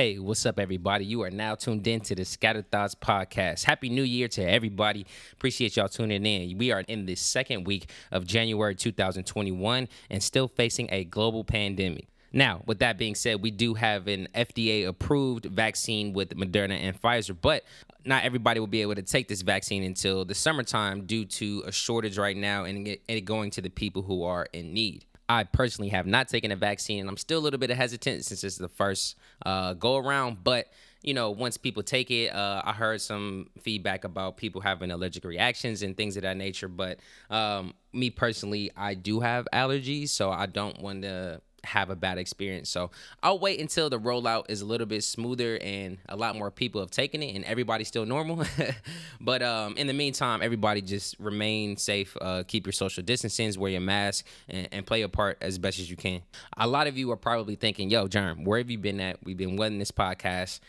Hey, what's up, everybody? You are now tuned in to the Scattered Thoughts podcast. Happy New Year to everybody. Appreciate y'all tuning in. We are in the second week of January 2021 and still facing a global pandemic. Now, with that being said, we do have an FDA approved vaccine with Moderna and Pfizer, but not everybody will be able to take this vaccine until the summertime due to a shortage right now and it going to the people who are in need. I personally have not taken a vaccine, and I'm still a little bit hesitant since it's the first uh, go around. But you know, once people take it, uh, I heard some feedback about people having allergic reactions and things of that nature. But um, me personally, I do have allergies, so I don't want to have a bad experience. So I'll wait until the rollout is a little bit smoother and a lot more people have taken it and everybody's still normal. but um, in the meantime, everybody just remain safe, uh, keep your social distancing, wear your mask, and, and, play your part as best as you can. A lot of you are probably thinking, yo, Germ, where have you been at? We've been wedding this podcast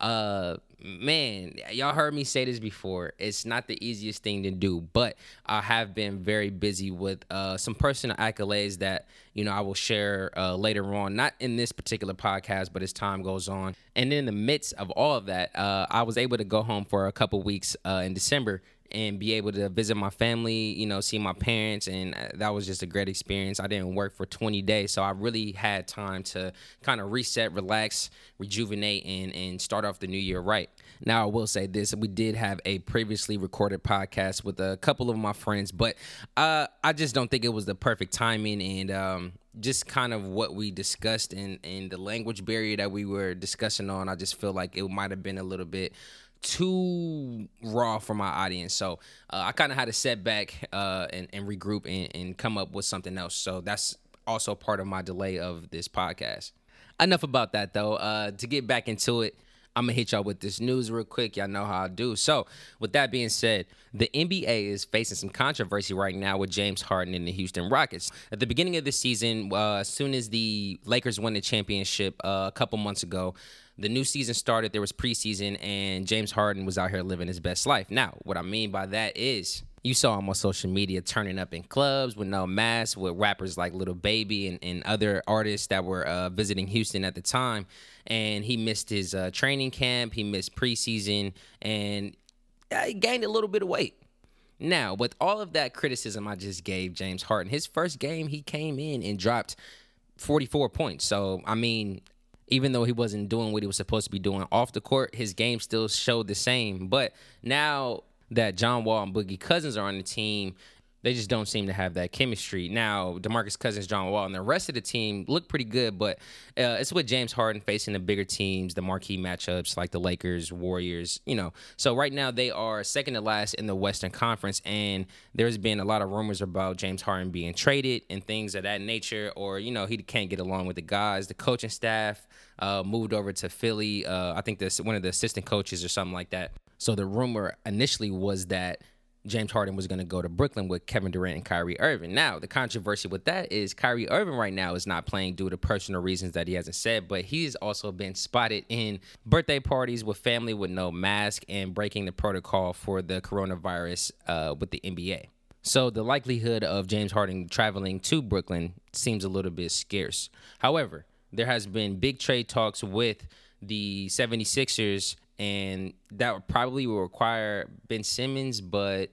uh man y'all heard me say this before. It's not the easiest thing to do but i have been very busy with uh some personal accolades that you know i will share uh later on not in this particular podcast but as time goes on. And in the midst of all of that uh i was able to go home for a couple weeks uh in december and be able to visit my family, you know, see my parents. And uh, that was just a great experience. I didn't work for 20 days. So I really had time to kind of reset, relax, rejuvenate, and, and start off the new year right. Now, I will say this we did have a previously recorded podcast with a couple of my friends, but uh, I just don't think it was the perfect timing. And, um, just kind of what we discussed and in the language barrier that we were discussing on, I just feel like it might have been a little bit too raw for my audience. So uh, I kind of had to set back uh, and, and, regroup and, and come up with something else. So that's also part of my delay of this podcast. Enough about that though. Uh, to get back into it, I'm gonna hit y'all with this news real quick. Y'all know how I do. So, with that being said, the NBA is facing some controversy right now with James Harden and the Houston Rockets. At the beginning of the season, uh, as soon as the Lakers won the championship uh, a couple months ago, the new season started, there was preseason, and James Harden was out here living his best life. Now, what I mean by that is you saw him on social media turning up in clubs with no mask, with rappers like Lil Baby and, and other artists that were uh, visiting Houston at the time. And he missed his uh, training camp, he missed preseason, and he gained a little bit of weight. Now, with all of that criticism I just gave James Harden, his first game, he came in and dropped 44 points. So, I mean, even though he wasn't doing what he was supposed to be doing off the court, his game still showed the same. But now that John Wall and Boogie Cousins are on the team, they just don't seem to have that chemistry. Now, DeMarcus Cousins, John Wall, and the rest of the team look pretty good, but uh, it's with James Harden facing the bigger teams, the marquee matchups like the Lakers, Warriors, you know. So right now they are second to last in the Western Conference, and there's been a lot of rumors about James Harden being traded and things of that nature, or you know he can't get along with the guys. The coaching staff uh, moved over to Philly. Uh, I think this one of the assistant coaches or something like that. So the rumor initially was that James Harden was going to go to Brooklyn with Kevin Durant and Kyrie Irving. Now, the controversy with that is Kyrie Irving right now is not playing due to personal reasons that he hasn't said, but he's also been spotted in birthday parties with family with no mask and breaking the protocol for the coronavirus uh, with the NBA. So the likelihood of James Harden traveling to Brooklyn seems a little bit scarce. However, there has been big trade talks with the 76ers and that probably will require Ben Simmons, but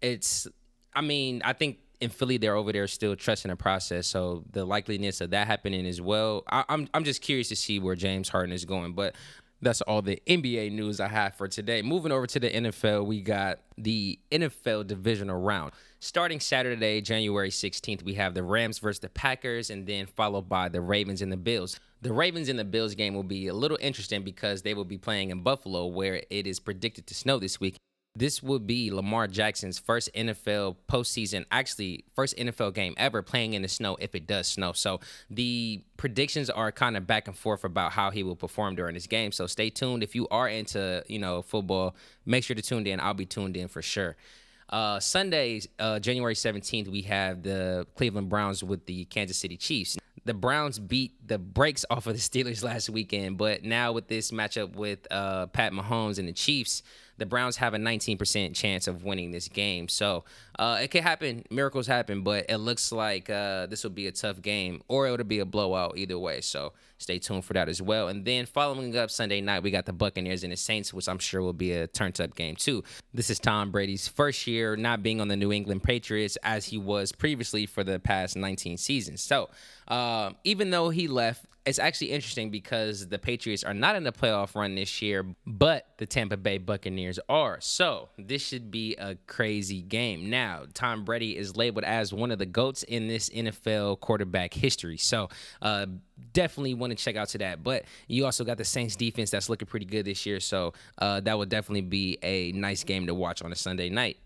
it's I mean, I think in Philly they're over there still trusting the process, so the likeliness of that happening as well. I, I'm I'm just curious to see where James Harden is going, but that's all the NBA news I have for today. Moving over to the NFL, we got the NFL divisional round. Starting Saturday, January 16th, we have the Rams versus the Packers, and then followed by the Ravens and the Bills. The Ravens and the Bills game will be a little interesting because they will be playing in Buffalo, where it is predicted to snow this week. This would be Lamar Jackson's first NFL postseason, actually, first NFL game ever playing in the snow if it does snow. So the predictions are kind of back and forth about how he will perform during this game. So stay tuned. If you are into, you know, football, make sure to tune in. I'll be tuned in for sure. Uh, Sunday, uh, January 17th, we have the Cleveland Browns with the Kansas City Chiefs. The Browns beat the brakes off of the Steelers last weekend, but now with this matchup with uh, Pat Mahomes and the Chiefs, the Browns have a 19% chance of winning this game. So uh, it could happen. Miracles happen, but it looks like uh, this will be a tough game or it'll be a blowout either way. So stay tuned for that as well. And then following up Sunday night, we got the Buccaneers and the Saints, which I'm sure will be a turned up game too. This is Tom Brady's first year not being on the New England Patriots as he was previously for the past 19 seasons. So uh, even though he left, it's actually interesting because the Patriots are not in the playoff run this year, but the Tampa Bay Buccaneers are. So this should be a crazy game. Now, Tom Brady is labeled as one of the GOATs in this NFL quarterback history. So uh, definitely want to check out to that. But you also got the Saints defense that's looking pretty good this year. So uh, that would definitely be a nice game to watch on a Sunday night.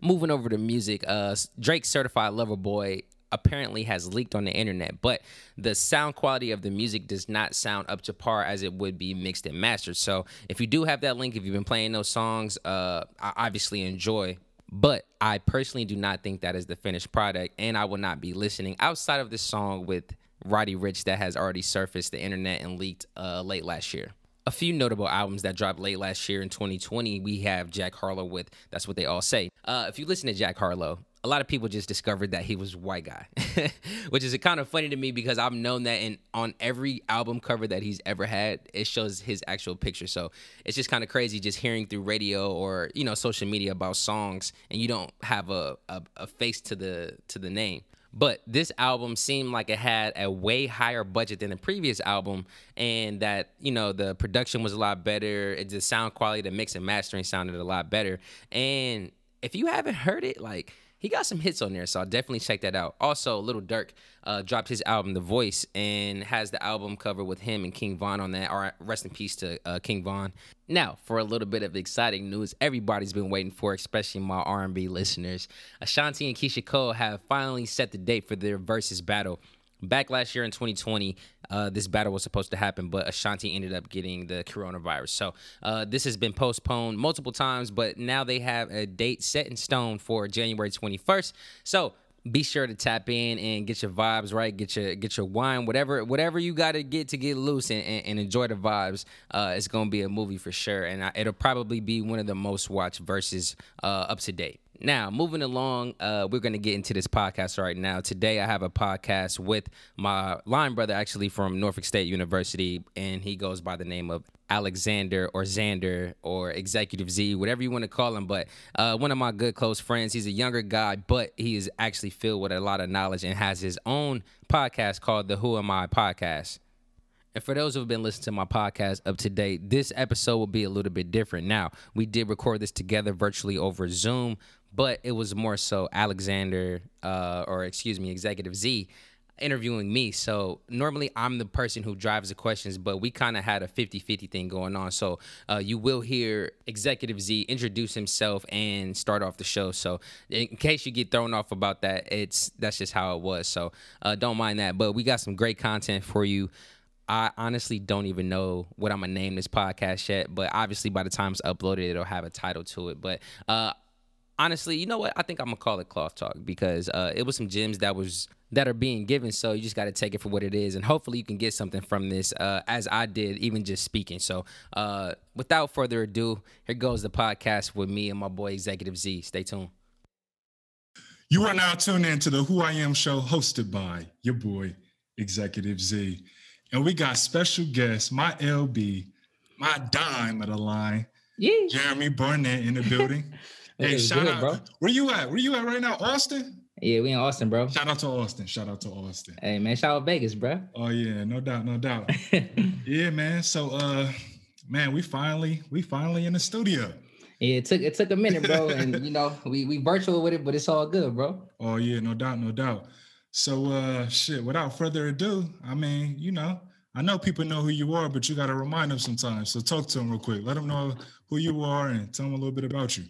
Moving over to music, uh, Drake Certified Lover Boy apparently has leaked on the internet, but the sound quality of the music does not sound up to par as it would be mixed and mastered. So if you do have that link, if you've been playing those songs, uh, I obviously enjoy. But I personally do not think that is the finished product, and I will not be listening outside of this song with Roddy Ricch that has already surfaced the internet and leaked uh, late last year a few notable albums that dropped late last year in 2020. We have Jack Harlow with That's What They All Say. Uh, if you listen to Jack Harlow, a lot of people just discovered that he was white guy, which is kind of funny to me because I've known that in on every album cover that he's ever had, it shows his actual picture. So it's just kind of crazy just hearing through radio or you know social media about songs and you don't have a, a, a face to the to the name. But this album seemed like it had a way higher budget than the previous album, and that you know the production was a lot better. It, the sound quality, the mix and mastering sounded a lot better. And if you haven't heard it, like he got some hits on there, so I'll definitely check that out. Also, Lil Durk uh, dropped his album The Voice and has the album cover with him and King Von on that. All right, rest in peace to uh, King Von. Now, for a little bit of exciting news, everybody's been waiting for, especially my R&B listeners. Ashanti and Keyshia Cole have finally set the date for their versus battle back last year in 2020, uh, this battle was supposed to happen, but Ashanti ended up getting the coronavirus. So uh, this has been postponed multiple times, but now they have a date set in stone for January 21st. So be sure to tap in and get your vibes right, get your get your wine, whatever whatever you got to get to get loose and, and, and enjoy the vibes. Uh, it's gonna be a movie for sure, and I, it'll probably be one of the most watched verses uh, up to date. Now, moving along, uh, we're going to get into this podcast right now. Today, I have a podcast with my line brother, actually from Norfolk State University, and he goes by the name of Alexander or Xander or Executive Z, whatever you want to call him. But uh, one of my good close friends. He's a younger guy, but he is actually filled with a lot of knowledge and has his own podcast called the Who Am I podcast. And for those who have been listening to my podcast up to date, this episode will be a little bit different. Now, we did record this together virtually over Zoom, but it was more so Alexander, uh, or excuse me, Executive Z interviewing me. So normally I'm the person who drives the questions, but we kind of had a 50 50 thing going on. So uh, you will hear Executive Z introduce himself and start off the show. So in case you get thrown off about that, it's that's just how it was. So uh, don't mind that. But we got some great content for you. I honestly don't even know what I'm gonna name this podcast yet, but obviously by the time it's uploaded, it'll have a title to it. But uh, honestly, you know what? I think I'm gonna call it cloth talk because uh, it was some gems that was that are being given. So you just got to take it for what it is, and hopefully you can get something from this, uh, as I did, even just speaking. So uh, without further ado, here goes the podcast with me and my boy Executive Z. Stay tuned. You are now tuned in to the Who I Am show, hosted by your boy Executive Z, and we got special guest, my LB, my dime of the line, yeah. Jeremy Barnett in the building. Hey, shout good, out. Bro. Where you at? Where you at right now? Austin? Yeah, we in Austin, bro. Shout out to Austin. Shout out to Austin. Hey man, shout out Vegas, bro. Oh yeah, no doubt, no doubt. yeah, man. So uh man, we finally we finally in the studio. Yeah, it took it took a minute, bro. and you know, we we virtual with it, but it's all good, bro. Oh yeah, no doubt, no doubt. So uh shit, without further ado, I mean, you know, I know people know who you are, but you gotta remind them sometimes. So talk to them real quick. Let them know who you are and tell them a little bit about you.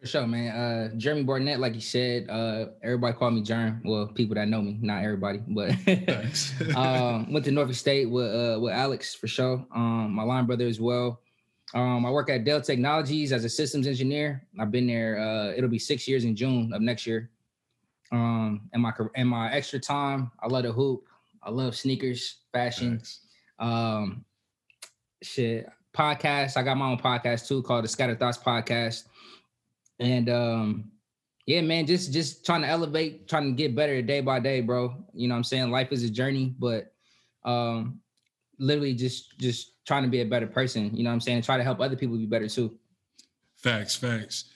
For sure, man. Uh, Jeremy Barnett, like you said, uh, everybody call me Jerm. Well, people that know me, not everybody, but um, went to Norfolk State with uh, with Alex for sure. Um, my line brother as well. Um, I work at Dell Technologies as a systems engineer. I've been there. Uh, it'll be six years in June of next year. Um, and my and my extra time, I love to hoop. I love sneakers, fashion. Um, shit, podcast. I got my own podcast too called the Scattered Thoughts Podcast. And um, yeah, man, just just trying to elevate, trying to get better day by day, bro. You know what I'm saying? Life is a journey, but um literally just just trying to be a better person, you know what I'm saying? Try to help other people be better too. Facts, facts.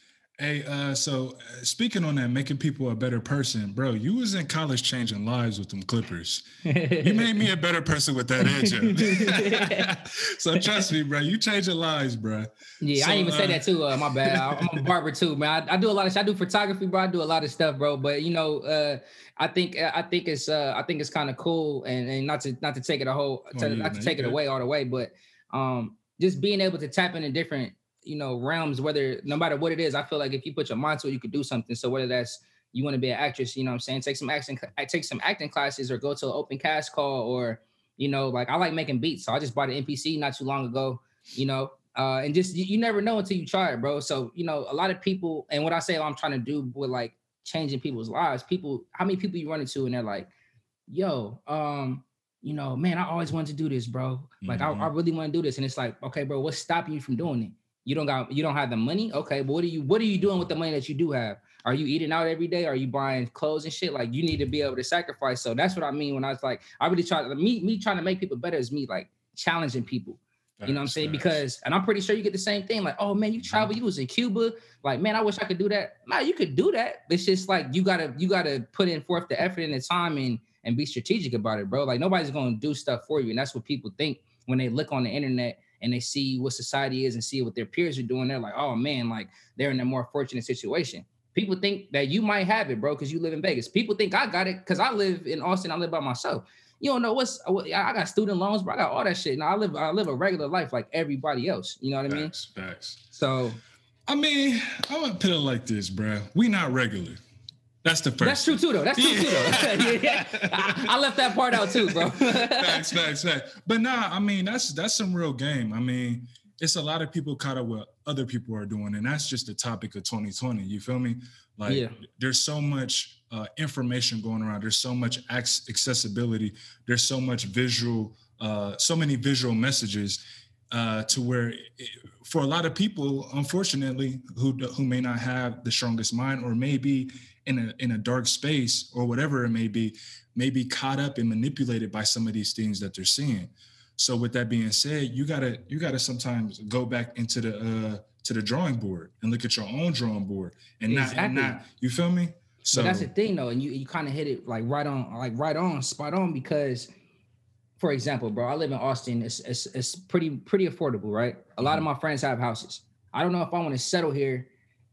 Hey, uh, so uh, speaking on that, making people a better person, bro. You was in college changing lives with them Clippers. you made me a better person with that edge. so trust me, bro. You changing lives, bro. Yeah, so, I even uh, say that too. Uh, my bad. I'm a barber too, man. I, I, do a lot of. I do photography, bro. I do a lot of stuff, bro. But you know, uh, I think uh, I think it's uh, I think it's kind of cool, and, and not to not to take it a whole, to, oh, yeah, not to take it away all the way, but um, just being able to tap into different you know realms whether no matter what it is i feel like if you put your mind to it you could do something. So whether that's you want to be an actress you know what i'm saying? Take some acting take some acting classes or go to an open cast call or you know like i like making beats. So i just bought an mpc not too long ago you know uh, and just you, you never know until you try it bro. So you know a lot of people and what i say i'm trying to do with like changing people's lives people how many people you run into and they're like yo um you know man i always wanted to do this bro. Like mm-hmm. I, I really want to do this. And it's like okay bro what's stopping you from doing it you don't got you don't have the money. Okay, but what are you what are you doing with the money that you do have? Are you eating out every day? Are you buying clothes and shit? Like you need to be able to sacrifice. So that's what I mean when I was like, I really try to me me trying to make people better is me like challenging people. you know what I'm saying? Nice. Because and I'm pretty sure you get the same thing. Like, oh man, you travel, you was in Cuba. Like, man, I wish I could do that. Nah, you could do that. It's just like you gotta you gotta put in forth the effort and the time and and be strategic about it, bro. Like nobody's gonna do stuff for you. And that's what people think when they look on the internet and they see what society is and see what their peers are doing, they're like, oh man, like they're in a more fortunate situation. People think that you might have it, bro, because you live in Vegas. People think I got it because I live in Austin. I live by myself. You don't know what's I got student loans, bro. I got all that shit. Now I live I live a regular life like everybody else. You know what facts, I mean? Facts. So, I mean, I to put it like this, bro. We not regular. That's the first. That's true too, though. That's true yeah. too, though. yeah, I, I, left that part out too, bro. facts, facts, facts. But nah, I mean that's that's some real game. I mean, it's a lot of people caught up what other people are doing, and that's just the topic of 2020. You feel me? Like, yeah. there's so much uh, information going around. There's so much accessibility. There's so much visual, uh, so many visual messages. Uh, to where, it, for a lot of people, unfortunately, who who may not have the strongest mind, or maybe in a in a dark space or whatever it may be, may be caught up and manipulated by some of these things that they're seeing. So with that being said, you gotta you gotta sometimes go back into the uh to the drawing board and look at your own drawing board and exactly. not and not you feel me? So but that's the thing though, and you you kind of hit it like right on, like right on, spot on because for example, bro, I live in Austin. It's it's, it's pretty pretty affordable, right? A lot mm-hmm. of my friends have houses. I don't know if I want to settle here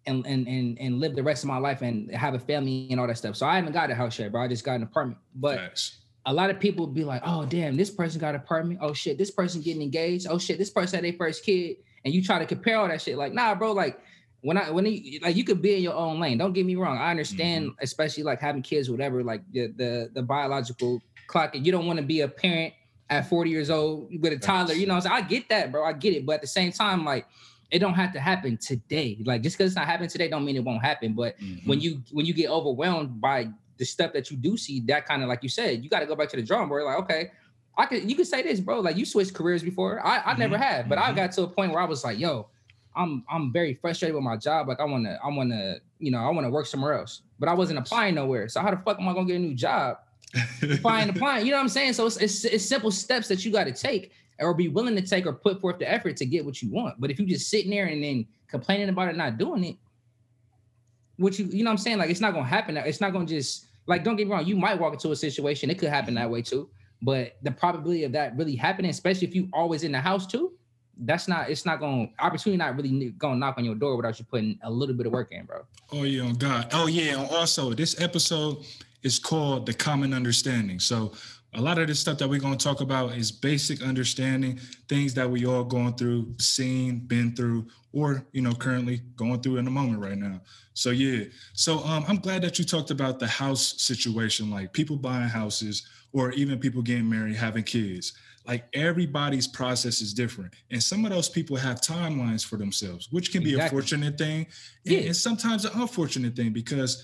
and, and and and live the rest of my life and have a family and all that stuff. So I haven't got a house yet, bro. I just got an apartment. But nice. a lot of people be like, oh damn, this person got an apartment. Oh shit, this person getting engaged. Oh shit, this person had their first kid. And you try to compare all that shit. Like, nah, bro, like when I when he, like you could be in your own lane. Don't get me wrong. I understand, mm-hmm. especially like having kids, whatever, like the the, the biological clock. You don't want to be a parent at 40 years old with a toddler. You know, so I get that, bro. I get it. But at the same time, like it don't have to happen today. Like just because it's not happening today, don't mean it won't happen. But mm-hmm. when you when you get overwhelmed by the stuff that you do see, that kind of like you said, you got to go back to the drawing board. Like, okay, I could you could say this, bro. Like you switched careers before. I, I mm-hmm. never have, but mm-hmm. I got to a point where I was like, yo, I'm I'm very frustrated with my job. Like I wanna, I wanna, you know, I wanna work somewhere else. But I wasn't applying nowhere. So how the fuck am I gonna get a new job? applying, applying. You know what I'm saying? So it's, it's, it's simple steps that you got to take or be willing to take or put forth the effort to get what you want. But if you just sitting there and then complaining about it, not doing it, what you you know what I'm saying? Like it's not gonna happen. It's not gonna just like don't get me wrong, you might walk into a situation, it could happen that way too. But the probability of that really happening, especially if you always in the house too, that's not it's not gonna opportunity not really gonna knock on your door without you putting a little bit of work in, bro. Oh yeah, on God. Oh yeah, also this episode is called the common understanding. So a lot of the stuff that we're going to talk about is basic understanding things that we all going through seen been through or you know currently going through in the moment right now. So yeah. So um, i'm glad that you talked about the house situation like people buying houses or even people getting married having kids. Like everybody's process is different and some of those people have timelines for themselves which can be a fortunate thing yeah. and, and sometimes an unfortunate thing because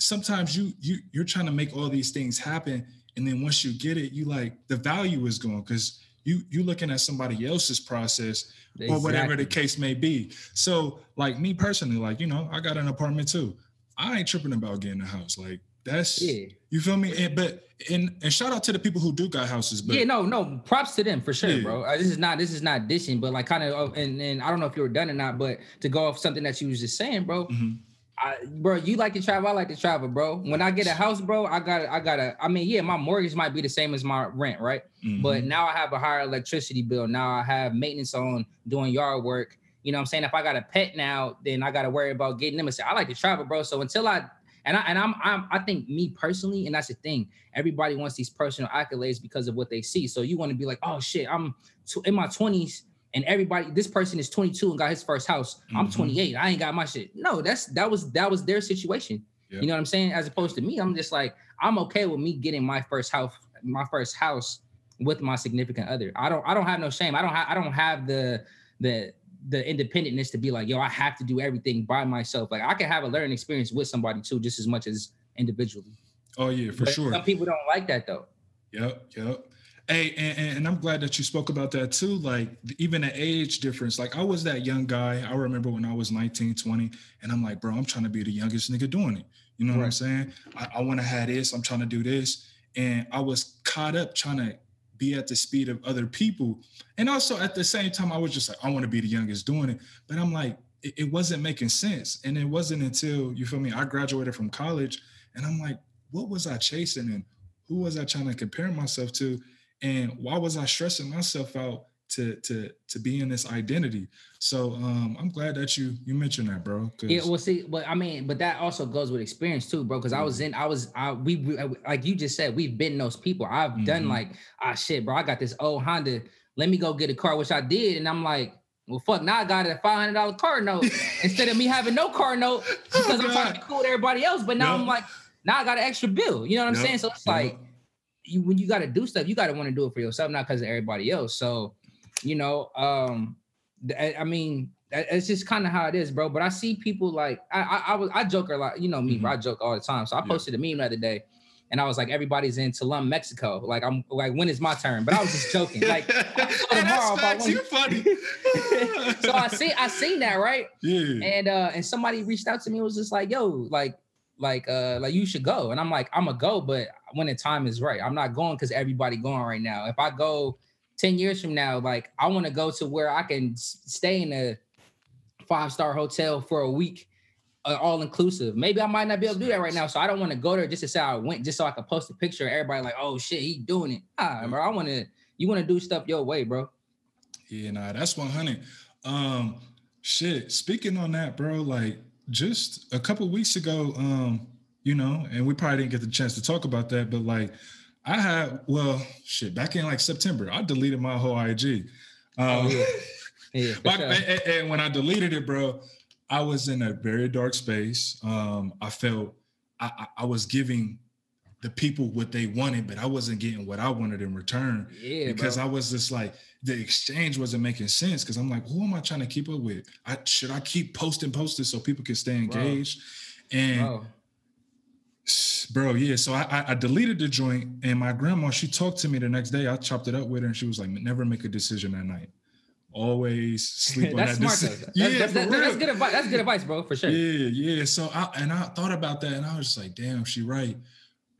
sometimes you you you're trying to make all these things happen and then once you get it, you like the value is gone because you you looking at somebody else's process exactly. or whatever the case may be. So like me personally, like you know, I got an apartment too. I ain't tripping about getting a house. Like that's yeah. you feel me? And, but and and shout out to the people who do got houses. But yeah, no, no, props to them for sure, yeah. bro. Uh, this is not this is not dishing, but like kind of and and I don't know if you were done or not, but to go off something that you was just saying, bro. Mm-hmm. I, bro, you like to travel. I like to travel, bro. When I get a house, bro, I got, I got to. I mean, yeah, my mortgage might be the same as my rent, right? Mm-hmm. But now I have a higher electricity bill. Now I have maintenance on doing yard work. You know what I'm saying? If I got a pet now, then I got to worry about getting them. And say, I like to travel, bro. So until I and I and I'm, I'm I think me personally, and that's the thing. Everybody wants these personal accolades because of what they see. So you want to be like, oh shit, I'm in my 20s and everybody this person is 22 and got his first house. I'm mm-hmm. 28 i ain't got my shit. No that's that was that was their situation. You know what i'm saying? As opposed to me i'm just like i'm okay with me getting my first house my first house with my significant other. I don't i don't have no shame. I don't have i don't have the the the independentness to be like yo i have to do everything by myself. Like i can have a learning experience with somebody too just as much as individually. Oh yeah for but sure. some people don't like that though. Yep yep Hey, and, and, I'm glad that you spoke about that too. Like even the age difference. Like I was that young guy. I remember when I was 19, 20, and I'm like, bro, I'm trying to be the youngest nigga doing it. You know right. what I'm saying? I, I want to have this. I'm trying to do this. And I was caught up trying to be at the speed of other people. And also at the same time, I was just like, I want to be the youngest doing it. But I'm like, it, it wasn't making sense. And it wasn't until you feel me, I graduated from college and I'm like, what was I chasing and who was I trying to compare myself to? And why was I stressing myself out to to to be in this identity? So um, I'm glad that you you mentioned that, bro. Yeah, well, see, but I mean, but that also goes with experience too, bro. Because I was in, I was, I we like you just said, we've been those people. I've mm-hmm. done like, ah, shit, bro. I got this old Honda. Let me go get a car, which I did, and I'm like, well, fuck, now I got a five hundred dollar car note instead of me having no car note because oh, I'm trying to be cool with everybody else. But now. I'm like, now I got an extra bill. You know what I'm saying? So it's like you when you got to do stuff, you got to want to do it for yourself, not because of everybody else. So, you know, um, I, I mean, it's just kind of how it is, bro. But I see people like I I, I was I joke a lot, you know me, mm-hmm. I joke all the time. So I posted yeah. a meme the other day, and I was like, everybody's in Tulum, Mexico. Like I'm like, when is my turn? But I was just joking. Like tomorrow, you funny. so I see I seen that right. Yeah. And uh and somebody reached out to me was just like, yo, like like uh like you should go. And i'm like i'm gonna go but when the time is right. I'm not going because everybody going right now. If i go 10 years from now like i want to go to where i can stay in a five star hotel for a week uh, all inclusive maybe i might not be able to do that right now so i don't want to go there just to say i went just so i can post a picture everybody like oh shit he doing it. Ah, bro i want to you want to do stuff your way bro. Yeah nah that's 100 um shit speaking on that bro like just a couple weeks ago, um, you know, and we probably didn't get the chance to talk about that, but like I had, well, shit, back in like September, I deleted my whole IG. Um, oh, yeah. yeah sure. and, and, when I deleted it, bro, I was in a very dark space. Um, I felt I, I was giving the people what they wanted, but I wasn't getting what I wanted in return. Yeah, because bro. I was just like the exchange wasn't making sense. Because I'm like, who am I trying to keep up with? I should I keep posting posting so people can stay engaged? Bro. And bro. bro, yeah. So I, I deleted the joint, and my grandma she talked to me the next day. I chopped it up with her, and she was like, never make a decision at night always sleep on that smart decision. yeah, that's, that's, that's, good advice. That's good advice, bro, for sure. Yeah, yeah. So I and I thought about that and I was just like, damn, she right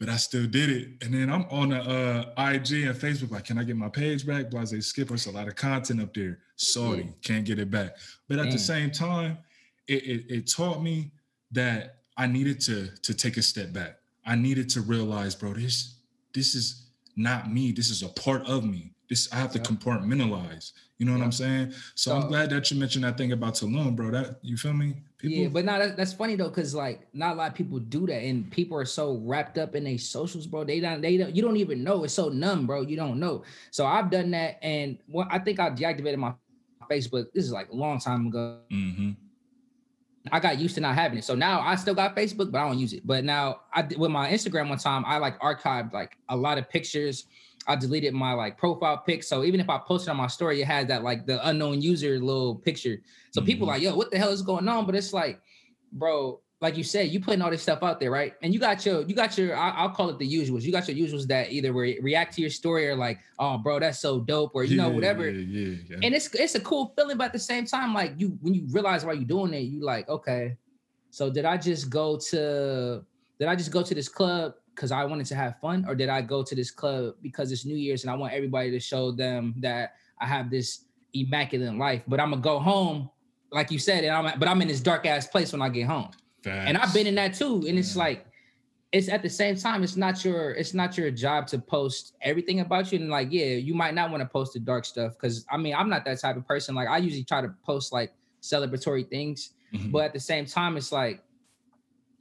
but I still did it. And then I'm on the uh, IG and Facebook, like, can I get my page back? Blase Skipper, it's a lot of content up there. Sorry, yeah. can't get it back. But at Damn. the same time, it, it, it taught me that I needed to to take a step back. I needed to realize, bro, this this is not me. This is a part of me. This I have to compartmentalize. You know what I'm saying? So, so, I'm glad that you mentioned that thing about Tulum, bro. That you feel me? People, yeah, but now that, that's funny though, because like not a lot of people do that, and people are so wrapped up in their socials, bro. They don't, they don't, you don't even know. It's so numb, bro. You don't know. So I've done that, and what I think I deactivated my Facebook. This is like a long time ago. Mm-hmm. I got used to not having it, so now I still got Facebook, but I don't use it. But now I with my Instagram one time, I like archived like a lot of pictures I deleted my like profile pic. So even if I posted on my story, it had that like the unknown user little picture. So mm-hmm. people like, yo, what the hell is going on? But it's like, bro, like you said, you putting all this stuff out there, right? And you got your, you got your, I, will call it the usuals. You got your usuals that either re- react to your story or like, oh, bro, that's so dope, or you yeah, know, whatever. Yeah, yeah, yeah, And it's it's a cool feeling, but at the same time, like you when you realize why you're doing it, you like, okay, so did I just go to, did I just go to this club because I wanted to have fun, or did I go to this club because it's New Year's and I want everybody to show them that I have this immaculate life? But I'm gonna go home, like you said, and I'm but I'm in this dark ass place when I get home. Facts. And I've been in that too. And it's like, it's at the same time, it's not your it's not your job to post everything about you. And like, yeah, you might not want to post the dark stuff. Cause I mean, I'm not that type of person. Like I usually try to post like celebratory things. Mm-hmm. But at the same time, it's like,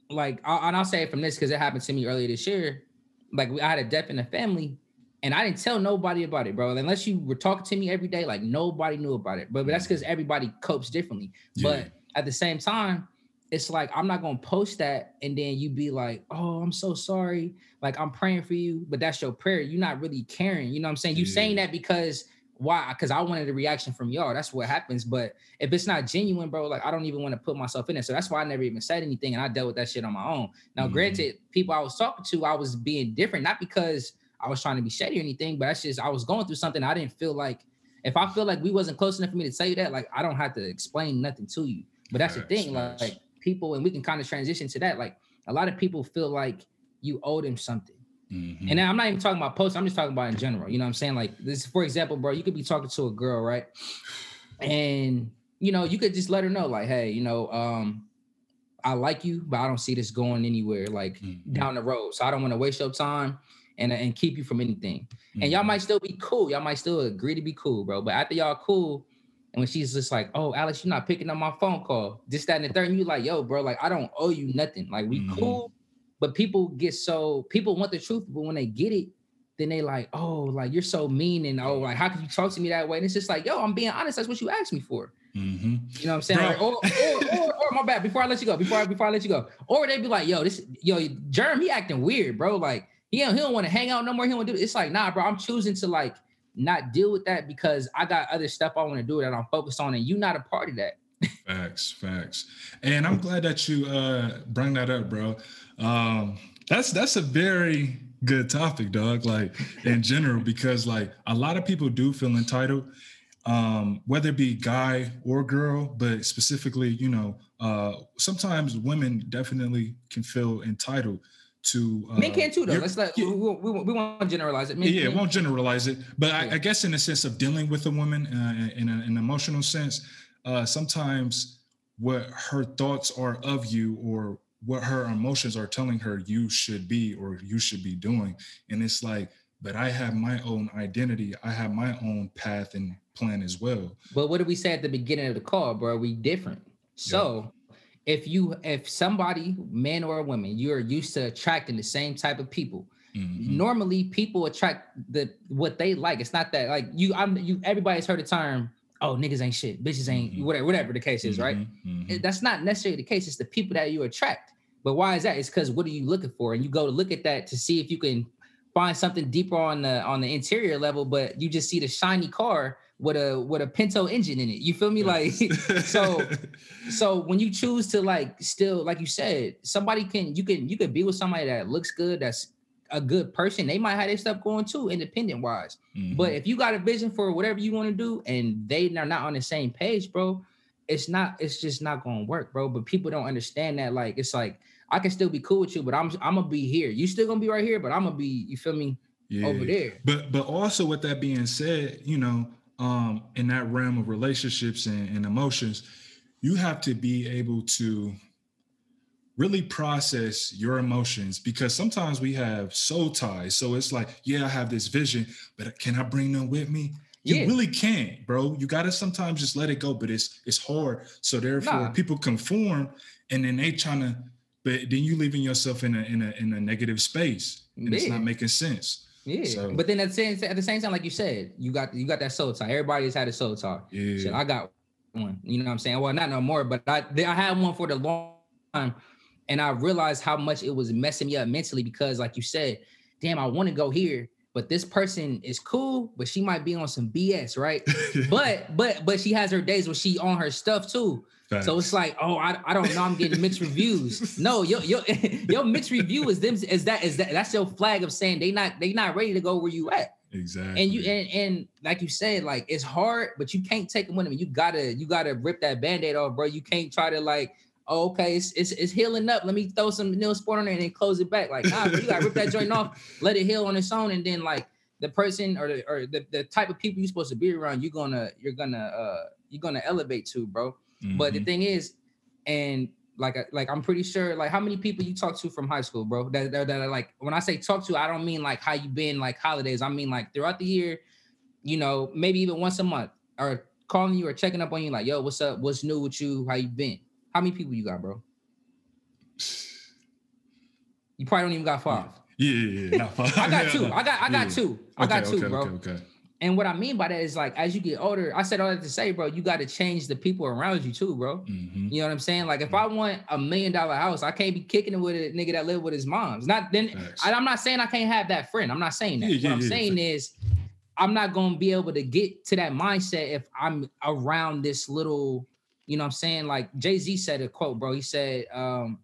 like, I, and I'll say it from this because it happened to me earlier this year. Like I had a death in the family, and I didn't tell nobody about it, bro. Unless you were talking to me every day, like nobody knew about it. But, but that's because mm-hmm. everybody copes differently. Yeah. But at the same time, it's like I'm not gonna post that and then you be like, oh, I'm so sorry. Like I'm praying for you, but that's your prayer. You're not really caring. You know what I'm saying? You saying that because why? Because I wanted a reaction from y'all. That's what happens. But if it's not genuine, bro, like I don't even want to put myself in it. So that's why I never even said anything and I dealt with that shit on my own. Now, mm-hmm. granted, people I was talking to, I was being different, not because I was trying to be shady or anything, but that's just I was going through something. I didn't feel like if I feel like we wasn't close enough for me to tell you that, like I don't have to explain nothing to you. But that's the thing, like people, and we can kind of transition to that. Like a lot of people feel like you owe them something. Mm-hmm. And I'm not even talking about posts, I'm just talking about in general. You know what I'm saying? Like this, for example, bro, you could be talking to a girl, right? And you know, you could just let her know, like, hey, you know, um, I like you, but I don't see this going anywhere like mm-hmm. down the road. So I don't want to waste your time and, and keep you from anything. Mm-hmm. And y'all mm-hmm. might still be cool. Y'all might still agree to be cool, bro. But after y'all cool, and when she's just like, "Oh, Alex, you're not picking up my phone call," this, that, and the third, and you're like, "Yo, bro, like I don't owe you nothing. Like we mm-hmm. cool." But people get so people want the truth, but when they get it, then they like, "Oh, like you're so mean," and oh, like how could you talk to me that way? And it's just like, "Yo, I'm being honest. That's what you asked me for." Mm-hmm. You know what I'm saying? Like, or, or, or, or, my bad. Before I let you go, before I, before I let you go, or they'd be like, "Yo, this, yo, Jeremy he acting weird, bro. Like he don't, he don't want to hang out no more. He don't do it. It's like, nah, bro. I'm choosing to like." Not deal with that because I got other stuff I want to do that I'm focused on, and you're not a part of that. facts, facts. And I'm glad that you uh bring that up, bro. Um that's that's a very good topic, dog. Like in general, because like a lot of people do feel entitled, um, whether it be guy or girl, but specifically, you know, uh, sometimes women definitely can feel entitled to uh, men can too though. Let's let we, we, we, won't generalize it. Men yeah, won't generalize it, but yeah. I, I, guess in the sense of dealing with a woman uh, in, a, in, an emotional sense, uh, sometimes what her thoughts are of you or what her emotions are telling her you should be or you should be doing, and it's like, but I have my own identity, I have my own path and plan as well. But what did we say at the beginning of the call, bro? We different. So if you if somebody man or a woman you're used to attracting the same type of people. Mm-hmm. normally people attract the what they like. It's not that like you i'm you everybody's heard the term oh niggas ain't shit. Bitches ain't mm-hmm. whatever whatever the case is right? Mm-hmm. that's not necessarily the case. It's the people that you attract. But why is that? It's because what are you looking for? And you go to look at that to see if you can find something deeper on the on the interior level but you just see the shiny car with a with a Pinto engine in it. You feel me? Like so so when you choose to like still like you said, somebody can you can you could be with somebody that looks good, that's a good person. They might have their stuff going too, independent wise. Mm-hmm. But if you got a vision for whatever you want to do and they are not on the same page, bro, it's not it's just not gonna work, bro. But people don't understand that. Like it's like I can still be cool with you, but I'm I'm gonna be here. You still gonna be right here, but I'm gonna be, you feel me? Yeah. Over there. But but also with that being said, you know, um, in that realm of relationships and, and emotions, you have to be able to really process your emotions because sometimes we have soul ties. So it's like, yeah, I have this vision, but can I bring them with me? You yeah. really can't, bro. You gotta sometimes just let it go, but it's it's hard. So therefore, nah. people conform, and then they trying to, but then you leaving yourself in a in a in a negative space, and yeah. it's not making sense. Yeah, so, but then at the same at the same time, like you said, you got you got that soul tie. Everybody's had a soul tie. Yeah, so I got one. You know what I'm saying? Well, not no more, but I I had one for the long time, and I realized how much it was messing me up mentally because, like you said, damn, I want to go here, but this person is cool, but she might be on some BS, right? but but but she has her days where she on her stuff too. Facts. So it's like, oh, I, I don't know, I'm getting mixed reviews. No, your your your mixed review is them is that is that that's your flag of saying they not they not ready to go where you at. Exactly. And you and, and like you said, like it's hard, but you can't take them with them. You gotta you gotta rip that band-aid off, bro. You can't try to like, oh, okay, it's, it's it's healing up. Let me throw some Neosporin on there and then close it back. Like, nah, bro, you gotta rip that joint off, let it heal on its own, and then like the person or the or the, the type of people you're supposed to be around, you're gonna you're gonna uh you're gonna elevate to, bro. Mm-hmm. But the mm-hmm. thing is, and like uh, like I'm pretty sure like how many people you talk to from high school, bro? That, that, that are like when I say talk to, I don't mean like how you been like holidays. I mean like throughout the year, you know, maybe even once a month or calling you or checking up on you, like, yo, what's up? What's new with you? How you been? How many people you got, bro? You probably don't even got five. Yeah, yeah, yeah. Not five. I got two. I got I got yeah. two. I got two, okay, bro. Okay, okay. And what I mean by that is like as you get older, I said all that to say, bro, you got to change the people around you too, bro. Mm-hmm. You know what I'm saying? Like if mm-hmm. I want a million dollar house, I can't be kicking it with a nigga that live with his mom's. Not then I, am not saying I can't have that friend. I'm not saying that. Yeah, what yeah, I'm yeah, saying is I'm not gonna be able to get to that mindset if I'm around this little, you know what I'm saying? Like Jay-Z said a quote, bro. He said, um,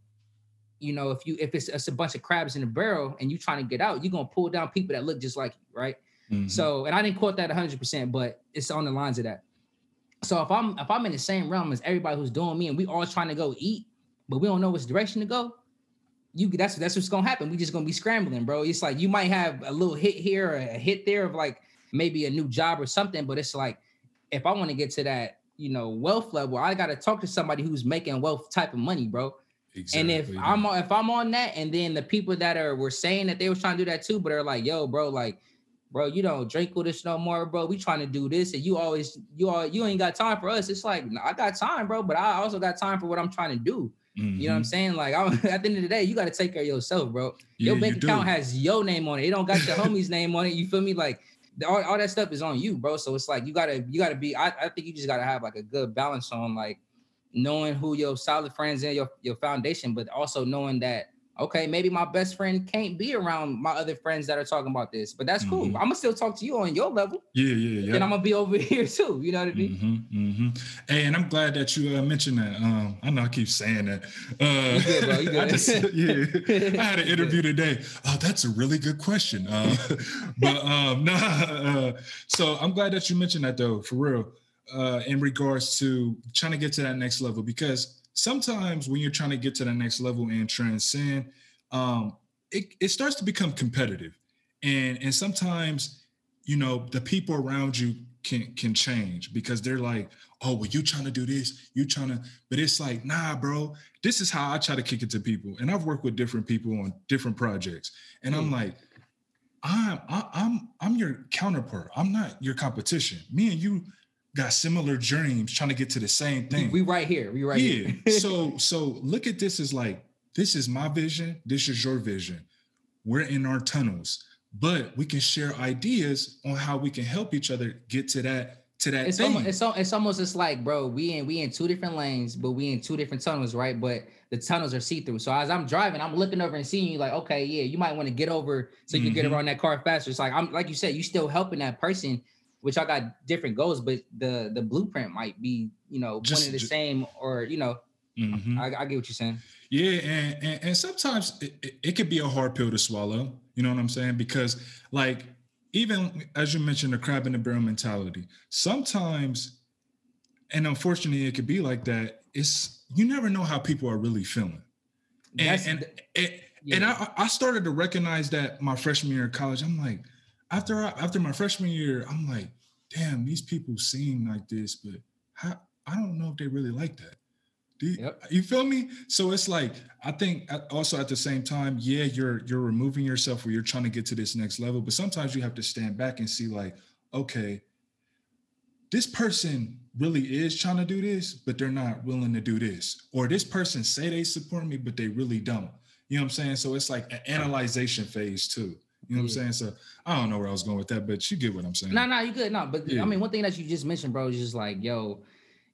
you know, if you if it's, it's a bunch of crabs in a barrel and you trying to get out, you're gonna pull down people that look just like you, right? Mm-hmm. So, and I didn't quote that 100%, but it's on the lines of that. So if I'm if I'm in the same realm as everybody who's doing me, and we all trying to go eat, but we don't know which direction to go, you that's that's what's gonna happen. We just gonna be scrambling, bro. It's like you might have a little hit here or a hit there of like maybe a new job or something, but it's like if I want to get to that, you know, wealth level, I gotta talk to somebody who's making wealth type of money, bro. Exactly. And if I'm if I'm on that, and then the people that are were saying that they were trying to do that too, but are like, yo, bro, like bro, you don't drink with us no more, bro. We trying to do this, and you always you all you ain't got time for us. It's like no, I got time, bro, but I also got time for what I'm trying to do. Mm-hmm. You know what I'm mm-hmm. saying? Like I, at the end of the day, you got to take care of yourself, bro. Yeah, your bank account has your name on it. It don't got your homie's name on it. You feel me? Like all, all that stuff is on you, bro. So it's like you gotta you gotta be. I, I think you just gotta have like a good balance on like knowing who your solid friends and your your foundation, but also knowing that okay, maybe my best friend can't be around my other friends that are talking about this, but that's cool. Mm-hmm. I'm gonna still talk to you on your level. Yeah, yeah, yeah. And I'm gonna be over here too. You know what I mean? Mm-hmm, mm-hmm. And I'm glad that you uh, mentioned that. Um, I know I keep saying that. Uh, good, bro. You good. I just, yeah, I had an interview today. Oh, that's a really good question. Uh, but um, nah. Uh, so I'm glad that you mentioned that though, for real. Uh, in regards to trying to get to that next level, because sometimes when you're trying to get to the next level and transcend, um, it, it starts to become competitive. And and sometimes, you know, the people around you can can change because they're like, oh, well, you trying to do this, you trying to, but it's like, nah, bro, this is how I try to kick it to people. And I've worked with different people on different projects. And I'm like, I'm I, am i am i am your counterpart. I'm not your competition. Me and you got similar dreams trying to get to the same thing. We, we right here. We right yeah. here. so so look at this as like this is my vision, this is your vision. We're in our tunnels, but we can share ideas on how we can help each other get to that to that it's thing. Almost, it's, it's almost just like, bro, we in we in two different lanes, but we in two different tunnels, right? But the tunnels are see through. So as I'm driving, I'm looking over and seeing you, like, okay, yeah, you might want to get over so you mm-hmm. can get mm-hmm. around that car faster. It's like I'm like you said, you still helping that person which I got different goals, but the the blueprint might be, you know, just, one of the just, same, or you know, mm-hmm. I, I, get what you're saying. Yeah, and and, and sometimes it, it, it, could be a hard pill to swallow. You know what I'm saying? Because like even as you mentioned, the crab in the barrel mentality. Sometimes, and unfortunately, it could be like that. It's you never know how people are really feeling, and and, and, yeah. and I, I started to recognize that my freshman year of college. I'm like, after after my freshman year, I'm like, damn, these people seem like this, but how, I don't know if they really like that. You, yep. you, feel me? So it's like I think also at the same time, yeah, you're you're removing yourself where you're trying to get to this next level, but sometimes you have to stand back and see like, okay, this person really is trying to do this, but they're not willing to do this, or this person say they support me, but they really don't. You know what I'm saying? So it's like an analyzation phase too. You know what yeah. I'm saying? So I don't know where I was going with that, but you get what I'm saying. No, nah, no, nah, you good. No, but yeah. I mean, one thing that you just mentioned, bro, is just like, yo,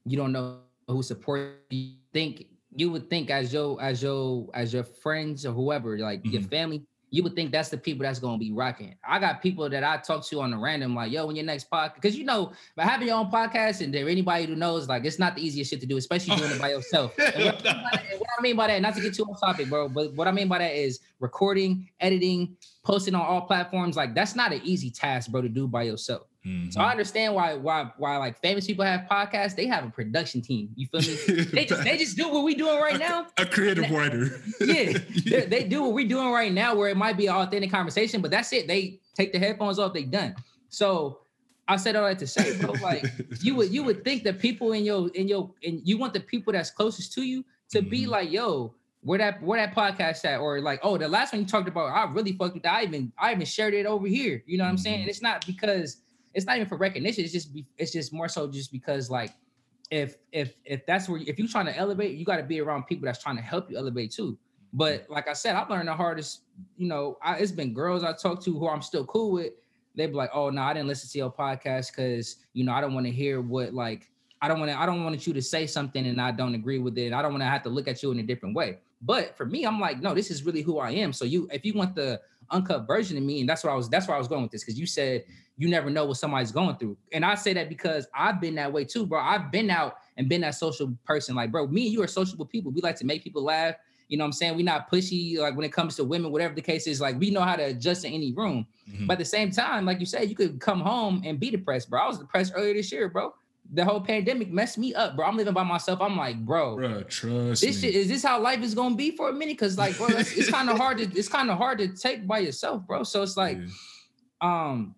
you don't know who support you. Think you would think as your as your as your friends or whoever, like mm-hmm. your family, you would think that's the people that's gonna be rocking. I got people that I talk to on the random, like, yo, when your next podcast, because you know, by having your own podcast and there anybody who knows, like, it's not the easiest shit to do, especially doing it by yourself. what, what, I mean by that, not to get too off topic, bro, but what I mean by that is recording, editing, posting on all platforms. Like, that's not an easy task, bro, to do by yourself. Mm-hmm. So I understand why why why like famous people have podcasts. They have a production team. You feel me? they just they just do what we doing right now. A, a creative writer. yeah, they do what we doing right now, where it might be an authentic conversation, but that's it. They take the headphones off. They done. So I said all that to say, bro. Like you would you would think that people in your in your and you want the people that's closest to you to mm-hmm. be like, yo, where that where that podcast at, or like, oh, the last one you talked about, I really fucked with that. I even I even shared it over here. You know what I'm saying? And mm-hmm. it's not because it's not even for recognition. It's just be, it's just more so just because like if if if that's where if you're trying to elevate, you got to be around people that's trying to help you elevate too. But like I said, I've learned the hardest. You know, I, it's been girls I talk to who I'm still cool with. They'd be like, "Oh no, I didn't listen to your podcast because you know I don't want to hear what like I don't want to I don't want you to say something and I don't agree with it. I don't want to have to look at you in a different way." But for me, I'm like, no, this is really who I am. So you, if you want the uncut version of me, and that's what I was, that's where I was going with this, because you said you never know what somebody's going through. And I say that because I've been that way too, bro. I've been out and been that social person. Like, bro, me and you are sociable people. We like to make people laugh. You know what I'm saying? We're not pushy, like when it comes to women, whatever the case is, like we know how to adjust in any room. Mm-hmm. But at the same time, like you said, you could come home and be depressed, bro. I was depressed earlier this year, bro the whole pandemic messed me up, bro. I'm living by myself. I'm like, bro, bro trust this me. shit is this how life is gonna be for a minute? Cause like, bro, it's kind of hard to it's kind of hard to take by yourself, bro. So it's like, yeah. um,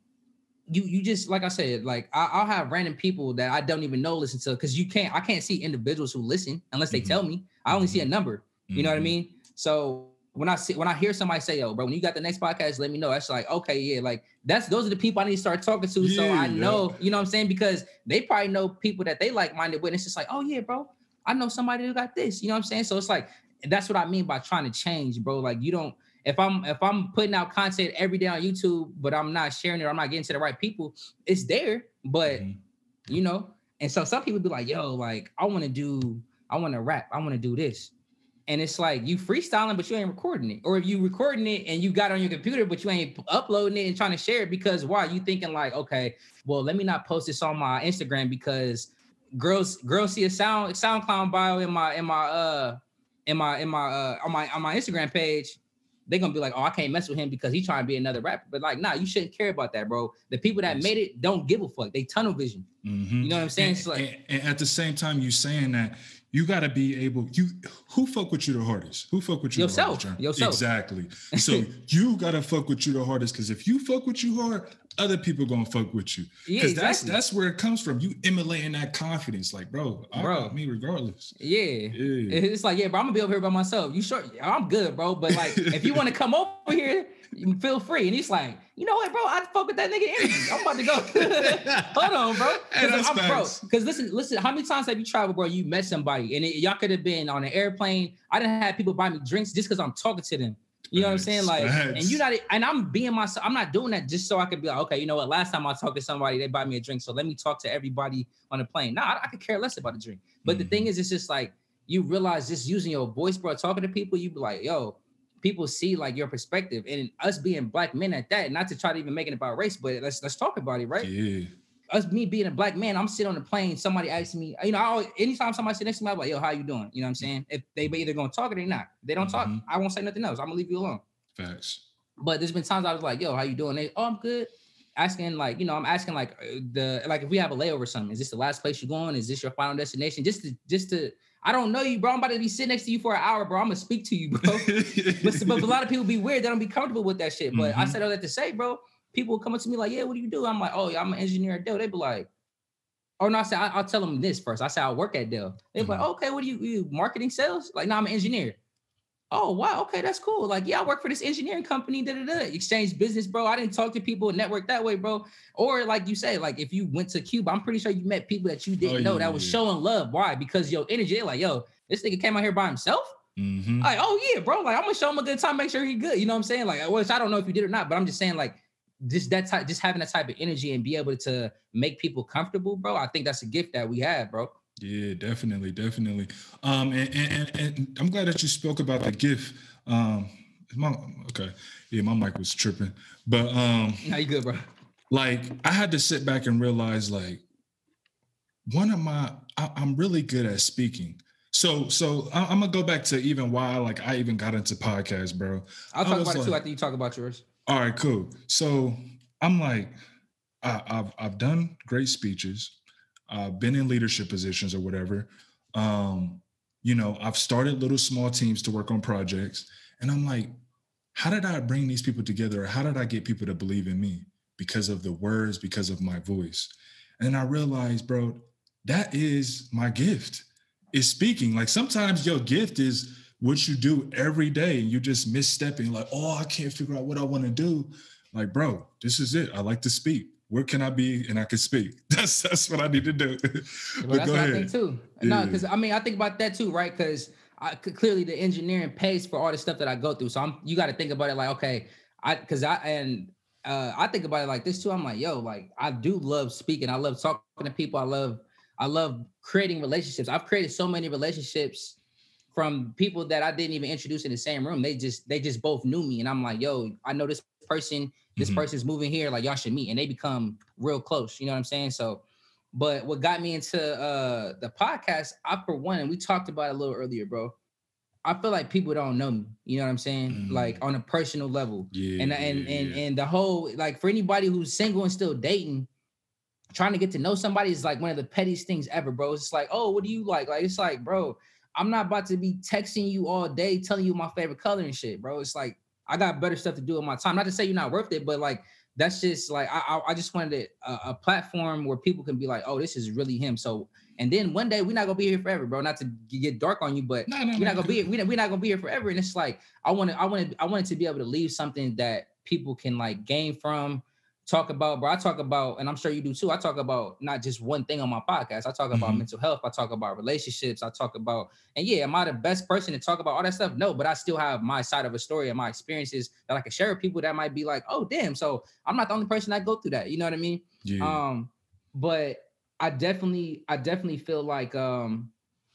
you you just like I said, like I, will have random people that I don't even know listen to because you can't I can't see individuals who listen unless they mm-hmm. tell me. I only see a mm-hmm. number. You mm-hmm. know what I mm-hmm. mean? So when I see when I hear somebody say, "Yo, bro, when you got the next podcast, let me know." That's like, okay, yeah, like that's those are the people I need to start talking to, yeah, so I know, yeah. you know what I'm saying, because they probably know people that they like minded with. And it's just like, oh yeah, bro, I know somebody who got this, you know what I'm saying? So it's like that's what I mean by trying to change, bro. Like you don't if I'm if I'm putting out content every day on YouTube, but I'm not sharing it, I'm not getting to the right people, it's there, but mm-hmm. you know, and so some people be like, yo, like I want to do, I want to rap, I want to do this and it's like you freestyling, but you ain't recording it. Or if you recording it and you got it on your computer, but you ain't uploading it and trying to share it because why? You thinking like, okay, well, let me not post this on my Instagram because girls girls see a sound SoundCloud bio in my in my uh in my in my uh on my on my Instagram page. They're gonna be like, oh, I can't mess with him because he's trying to be another rapper. But like, nah, you shouldn't care about that, bro. The people that made it don't give a fuck. They tunnel vision. Mm-hmm. You know what I'm saying? And, like, and, and, at the same time, you saying that you got to be able you who fuck with you the hardest? Who fuck with you yourself. the hardest, yourself. Exactly. So you got to fuck with you the hardest because if you fuck with you hard other people gonna fuck with you. Because yeah, exactly. that's that's where it comes from. You emulating that confidence like bro I bro. me regardless. Yeah. yeah. It's like yeah bro i'm gonna be over here by myself. You sure i'm good bro but like if you want to come over here feel free. And he's like, you know what, bro? I fuck with that nigga energy. I'm about to go. Hold on, bro. Because hey, bro. Because listen, listen. How many times have you traveled, bro? You met somebody, and it, y'all could have been on an airplane. I didn't have people buy me drinks just because I'm talking to them. You know what I'm saying? Like, and you not, and I'm being myself. I'm not doing that just so I could be like, okay, you know what? Last time I talked to somebody, they buy me a drink, so let me talk to everybody on the plane. Nah, I, I could care less about a drink. But mm-hmm. the thing is, it's just like you realize just using your voice, bro, talking to people, you be like, yo, people see like your perspective and us being black men at that, not to try to even make it about race, but let's let's talk about it, right? Yeah. Us me being a black man, I'm sitting on the plane. Somebody asks me, you know, I always, anytime somebody sits next to me, I'm like, "Yo, how you doing?" You know what I'm saying? If they be either gonna talk or they not, if they don't mm-hmm. talk. I won't say nothing else. I'm gonna leave you alone. Facts. But there's been times I was like, "Yo, how you doing?" They, "Oh, I'm good." Asking like, you know, I'm asking like uh, the like if we have a layover or something, is this the last place you're going? Is this your final destination? Just to just to I don't know you, bro. I'm about to be sitting next to you for an hour, bro. I'm gonna speak to you, bro. but, but, a lot of people be weird. They don't be comfortable with that shit. But mm-hmm. I said all that to say, bro. People come up to me like, "Yeah, what do you do?" I'm like, "Oh, yeah, I'm an engineer at Dell." They be like, "Oh no," I said, I, will tell them this first. I said, "I work at Dell." They be mm-hmm. like, "Okay, what do you, you marketing sales?" Like, "No, I'm an engineer." Oh wow, okay, that's cool. Like, yeah, I work for this engineering company, da da da. Exchange business, bro. I didn't talk to people network that way, bro. Or like you say, like if you went to Cuba, I'm pretty sure you met people that you didn't oh, know yeah, that was showing love. Why? Because your energy, like, yo, this nigga came out here by himself. Mm-hmm. Like, oh yeah, bro. Like, I'm gonna show him a good time, make sure he good. You know what I'm saying? Like, which I don't know if you did or not, but I'm just saying, like, just that type, just having that type of energy and be able to make people comfortable, bro. I think that's a gift that we have, bro. Yeah, definitely, definitely. Um, and, and, and I'm glad that you spoke about the gift. Um, My, okay, yeah, my mic was tripping, but um, no, you good, bro. Like I had to sit back and realize, like, one of my, I, am really good at speaking. So, so I, am gonna go back to even why, like, I even got into podcasts, bro. I'll talk about like, it too after you talk about yours. All right, cool. So I'm like, I, I've I've done great speeches. I've been in leadership positions or whatever. Um, you know, I've started little small teams to work on projects. And I'm like, how did I bring these people together? how did I get people to believe in me? Because of the words, because of my voice. And I realized, bro, that is my gift is speaking. Like sometimes your gift is what you do every day and you just misstepping, like, oh, I can't figure out what I want to do. Like, bro, this is it. I like to speak where can I be and I can speak? That's that's what I need to do. well, that's what ahead. I think too. Yeah. No, because I mean I think about that too, right? Because I clearly the engineering pays for all the stuff that I go through. So I'm you got to think about it like, okay, I because I and uh, I think about it like this too. I'm like, yo, like I do love speaking. I love talking to people. I love I love creating relationships. I've created so many relationships from people that I didn't even introduce in the same room. They just they just both knew me, and I'm like, yo, I know this person this mm-hmm. person's moving here, like y'all should meet, and they become real close. You know what I'm saying? So, but what got me into uh the podcast, I for one, and we talked about it a little earlier, bro. I feel like people don't know me. You know what I'm saying? Mm-hmm. Like on a personal level. Yeah. And and yeah, and and the whole like for anybody who's single and still dating, trying to get to know somebody is like one of the pettiest things ever, bro. It's like, oh, what do you like? Like it's like, bro, I'm not about to be texting you all day, telling you my favorite color and shit, bro. It's like I got better stuff to do in my time. Not to say you're not worth it, but like that's just like I I, just wanted a, a, platform where people can be like, oh, this is really him. So and then one day we're not gonna be here forever, bro. Not to get dark on you, but no, no, we're not gonna be we're not gonna be here forever. And it's like I want to I want to I wanted to be able to leave something that people can like gain from talk about, bro. I talk about, and I'm sure you do too. I talk about not just one thing on my podcast. I talk about mm-hmm. mental health. I talk about relationships. I talk about, and yeah, am I the best person to talk about all that stuff? No, but I still have my side of a story and my experiences that I can share with people that might be like, oh, damn. So I'm not the only person that go through that. You know what I mean? Yeah. Um, but I definitely, I definitely feel like, um,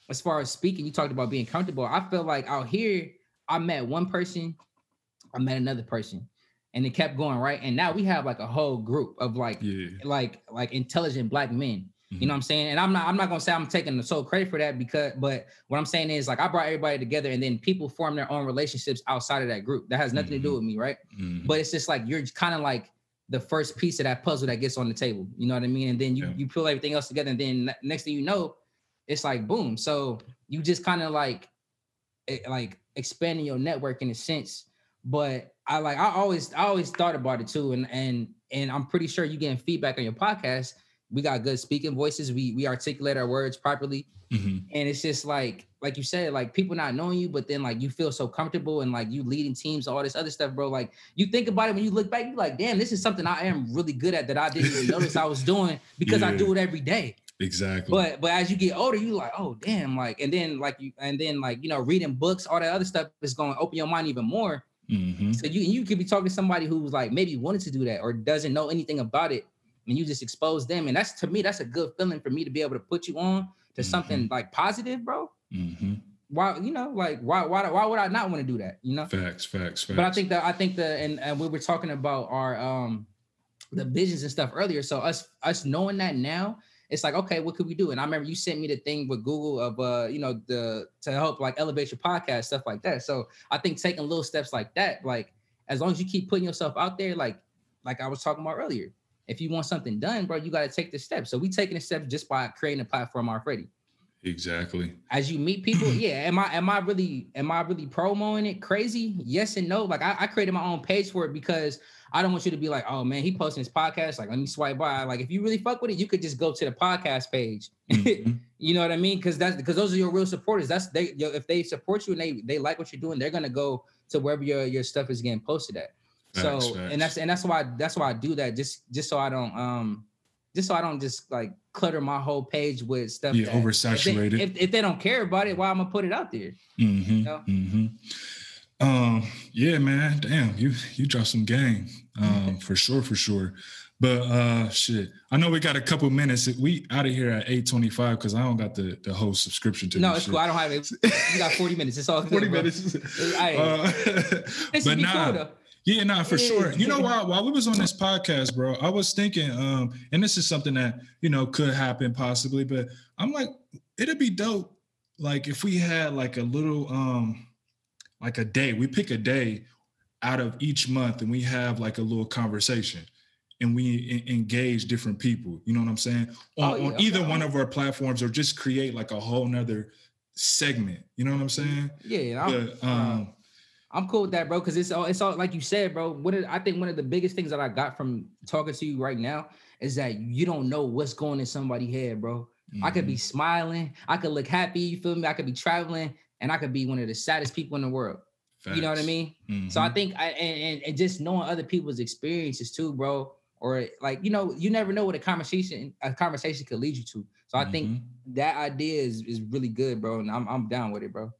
as far as speaking, you talked about being comfortable. I feel like out here, I met one person, I met another person and it kept going right and now we have like a whole group of like yeah. like like intelligent black men mm-hmm. you know what i'm saying and i'm not i'm not gonna say i'm taking the sole credit for that because but what i'm saying is like i brought everybody together and then people form their own relationships outside of that group that has nothing mm-hmm. to do mm-hmm. with me right mm-hmm. but it's just like you're kind of like the first piece of that puzzle that gets on the table you know what i mean and then you yeah. you pull everything else together and then next thing you know it's like boom so you just kind of like it, like expanding your network in a sense but I like I always I always thought about it too, and and and I'm pretty sure you getting feedback on your podcast. We got good speaking voices. We we articulate our words properly, mm-hmm. and it's just like like you said, like people not knowing you, but then like you feel so comfortable and like you leading teams, all this other stuff, bro. Like you think about it when you look back, you like, damn, this is something I am really good at that I didn't even notice I was doing because yeah. I do it every day. Exactly. But but as you get older, you like, oh damn, like, and then like you and then like you know, reading books, all that other stuff is going to open your mind even more. Mm-hmm. So you you could be talking to somebody who's like maybe wanted to do that or doesn't know anything about it, and you just expose them. And that's to me, that's a good feeling for me to be able to put you on to mm-hmm. something like positive, bro. Mm-hmm. Why you know like why why why would I not want to do that? You know, facts, facts, facts. But I think that I think that and, and we were talking about our um the visions and stuff earlier. So us us knowing that now it's like, okay, what could we do? And I remember you sent me the thing with Google of uh, you know, the to help like elevate your podcast, stuff like that. So I think taking little steps like that, like as long as you keep putting yourself out there, like like I was talking about earlier, if you want something done, bro, you got to take the steps. So we taking the steps just by creating a platform already. Exactly. As you meet people, yeah. Am I am I really am I really promoting it crazy? Yes and no. Like I, I created my own page for it because I don't want you to be like, oh man, he posting his podcast. Like, let me swipe by. Like, if you really fuck with it, you could just go to the podcast page. Mm-hmm. you know what I mean? Because that's because those are your real supporters. That's they if they support you and they they like what you're doing, they're gonna go to wherever your your stuff is getting posted at. Facts, so facts. and that's and that's why that's why I do that just just so I don't um just so I don't just like clutter my whole page with stuff. Yeah, oversaturated. If they, if, if they, don't care about it, why am I gonna put it out there? Mm-hmm, you know? mm-hmm. Um, yeah, man. Damn, you you dropped some game. Um, for sure, for sure. But uh shit, I know we got a couple minutes. We out of here at eight twenty five because I don't got the the whole subscription to. No, it's shit. cool. I don't have it. We got forty minutes. It's all good, forty bro. minutes. Uh, but nah, cool, yeah, nah, for sure. You know, while while we was on this podcast, bro, I was thinking, um, and this is something that you know could happen possibly, but I'm like, it'd be dope, like if we had like a little, um, like a day. We pick a day out of each month, and we have like a little conversation and we engage different people. You know what I'm saying? On, oh, yeah, on either one of our platforms, or just create like a whole nother segment. You know what I'm saying? Yeah. But, um, I'm cool with that, bro. Because it's all it's all like you said, bro. What is, I think one of the biggest things that I got from talking to you right now is that you don't know what's going in somebody's head, bro. Mm-hmm. I could be mm-hmm. smiling, I could look happy. You feel me? I could be traveling, and I could be one of the saddest people in the world. Facts. You know what I mean? Mm-hmm. So I mm-hmm. think I and, and just knowing other people's experiences too, bro or like you know you never know what a conversation a conversation could lead you to so i mm-hmm. think that idea is is really good bro and i'm, I'm down with it bro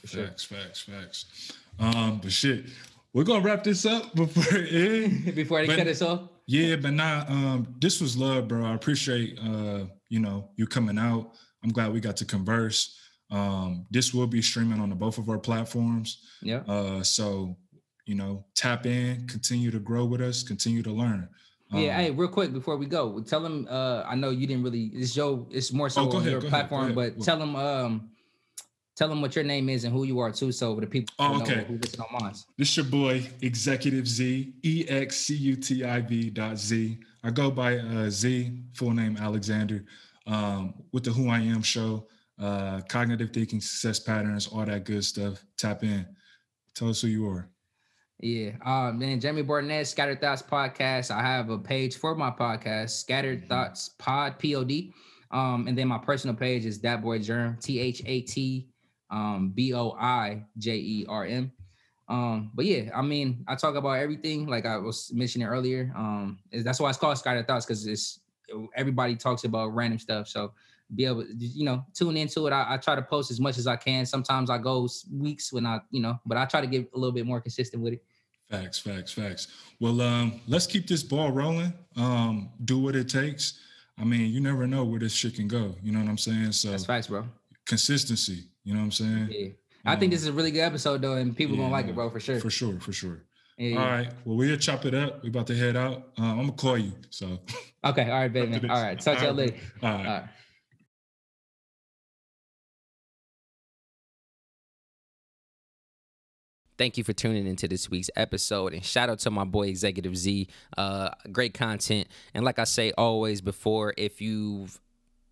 For facts sure. facts facts um but shit we're gonna wrap this up before it before they but, cut us off yeah but now um this was love bro i appreciate uh you know you coming out i'm glad we got to converse um this will be streaming on the both of our platforms yeah uh so you know tap in continue to grow with us continue to learn yeah, um, hey, real quick before we go, tell them. Uh, I know you didn't really. It's your. It's more so oh, on ahead, your platform, ahead, but tell them. Um, tell them what your name is and who you are too, so the people oh, okay. who listen on mine. This your boy Executive Z E X C U T I V dot Z. I go by uh, Z, full name Alexander, um, with the Who I Am show, uh, cognitive thinking, success patterns, all that good stuff. Tap in. Tell us who you are. Yeah. Um, then Jeremy Barnett, Scattered Thoughts Podcast. I have a page for my podcast, Scattered mm-hmm. Thoughts Pod, P-O-D. Um, and then my personal page is That Boy Jerm, T-H-A-T um B-O-I-J-E-R-M. Um, but yeah, I mean, I talk about everything like I was mentioning earlier. Um, that's why it's called Scattered Thoughts, because it's everybody talks about random stuff. So be able to, you know, tune into it. I, I, try to post as much as I can. Sometimes I go weeks when I, you know, but I try to get a little bit more consistent with it. Facts, facts, facts. Well, um, let's keep this ball rolling. Um, do what it takes. I mean, you never know where this shit can go. You know what I'm saying? So that's facts, bro. Consistency. You know what I'm saying? Yeah. I um, think this is a really good episode though, and people yeah, gonna like it, bro, for sure. For sure, for sure. Yeah, all right. Well, we'll chop it up. We about to head out. Uh, I'm gonna call you. So. Okay. All right, baby. All right. Talk to you later. All right. All right. Thank you for tuning into this week's episode. And shout out to my boy Executive Z. Uh, great content. And like I say always before, if you've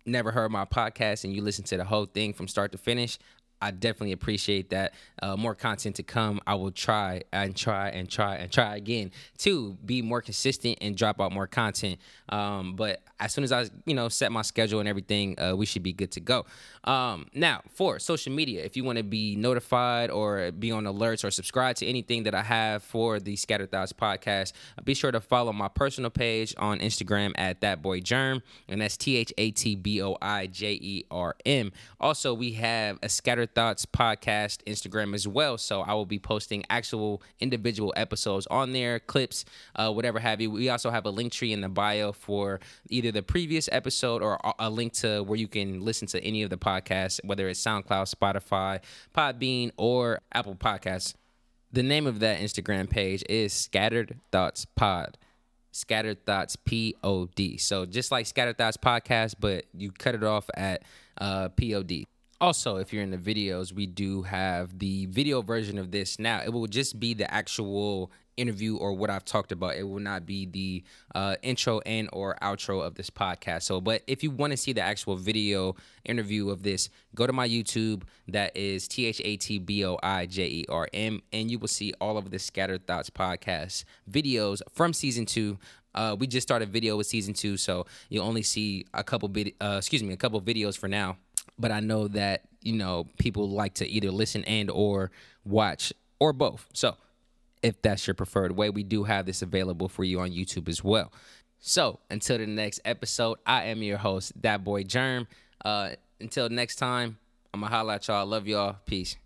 never heard my podcast and you listen to the whole thing from start to finish, I definitely appreciate that. Uh, more content to come. I will try and try and try and try again to be more consistent and drop out more content. Um, but as soon as I, you know, set my schedule and everything, uh, we should be good to go. Um, now, for social media, if you want to be notified or be on alerts or subscribe to anything that I have for the Scattered Thoughts podcast, be sure to follow my personal page on Instagram at That Boy Jerm, and that's T H A T B O I J E R M. Also, we have a Scattered Thoughts podcast Instagram as well, so I will be posting actual individual episodes on there, clips, uh, whatever have you. We also have a Linktree in the bio for either the previous episode or a link to where you can listen to any of the podcasts, whether it's SoundCloud, Spotify, Podbean, or Apple Podcasts. The name of that Instagram page is Scattered Thoughts Pod. Scattered Thoughts P O D. So just like Scattered Thoughts Podcast, but you cut it off at uh, P O D. Also, if you're in the videos, we do have the video version of this now. It will just be the actual interview or what I've talked about. It will not be the uh, intro and or outro of this podcast. So, but if you want to see the actual video interview of this, go to my YouTube. That is T H A T B O I J E R M, and you will see all of the Scattered Thoughts podcast videos from season two. Uh, we just started video with season two, so you'll only see a couple vid- uh, excuse me, a couple videos for now. But I know that you know people like to either listen and or watch or both. So if that's your preferred way. We do have this available for you on YouTube as well. So until the next episode, I am your host, That Boy Jerm. Uh, until next time, I'm gonna holla at y'all. Love y'all. Peace.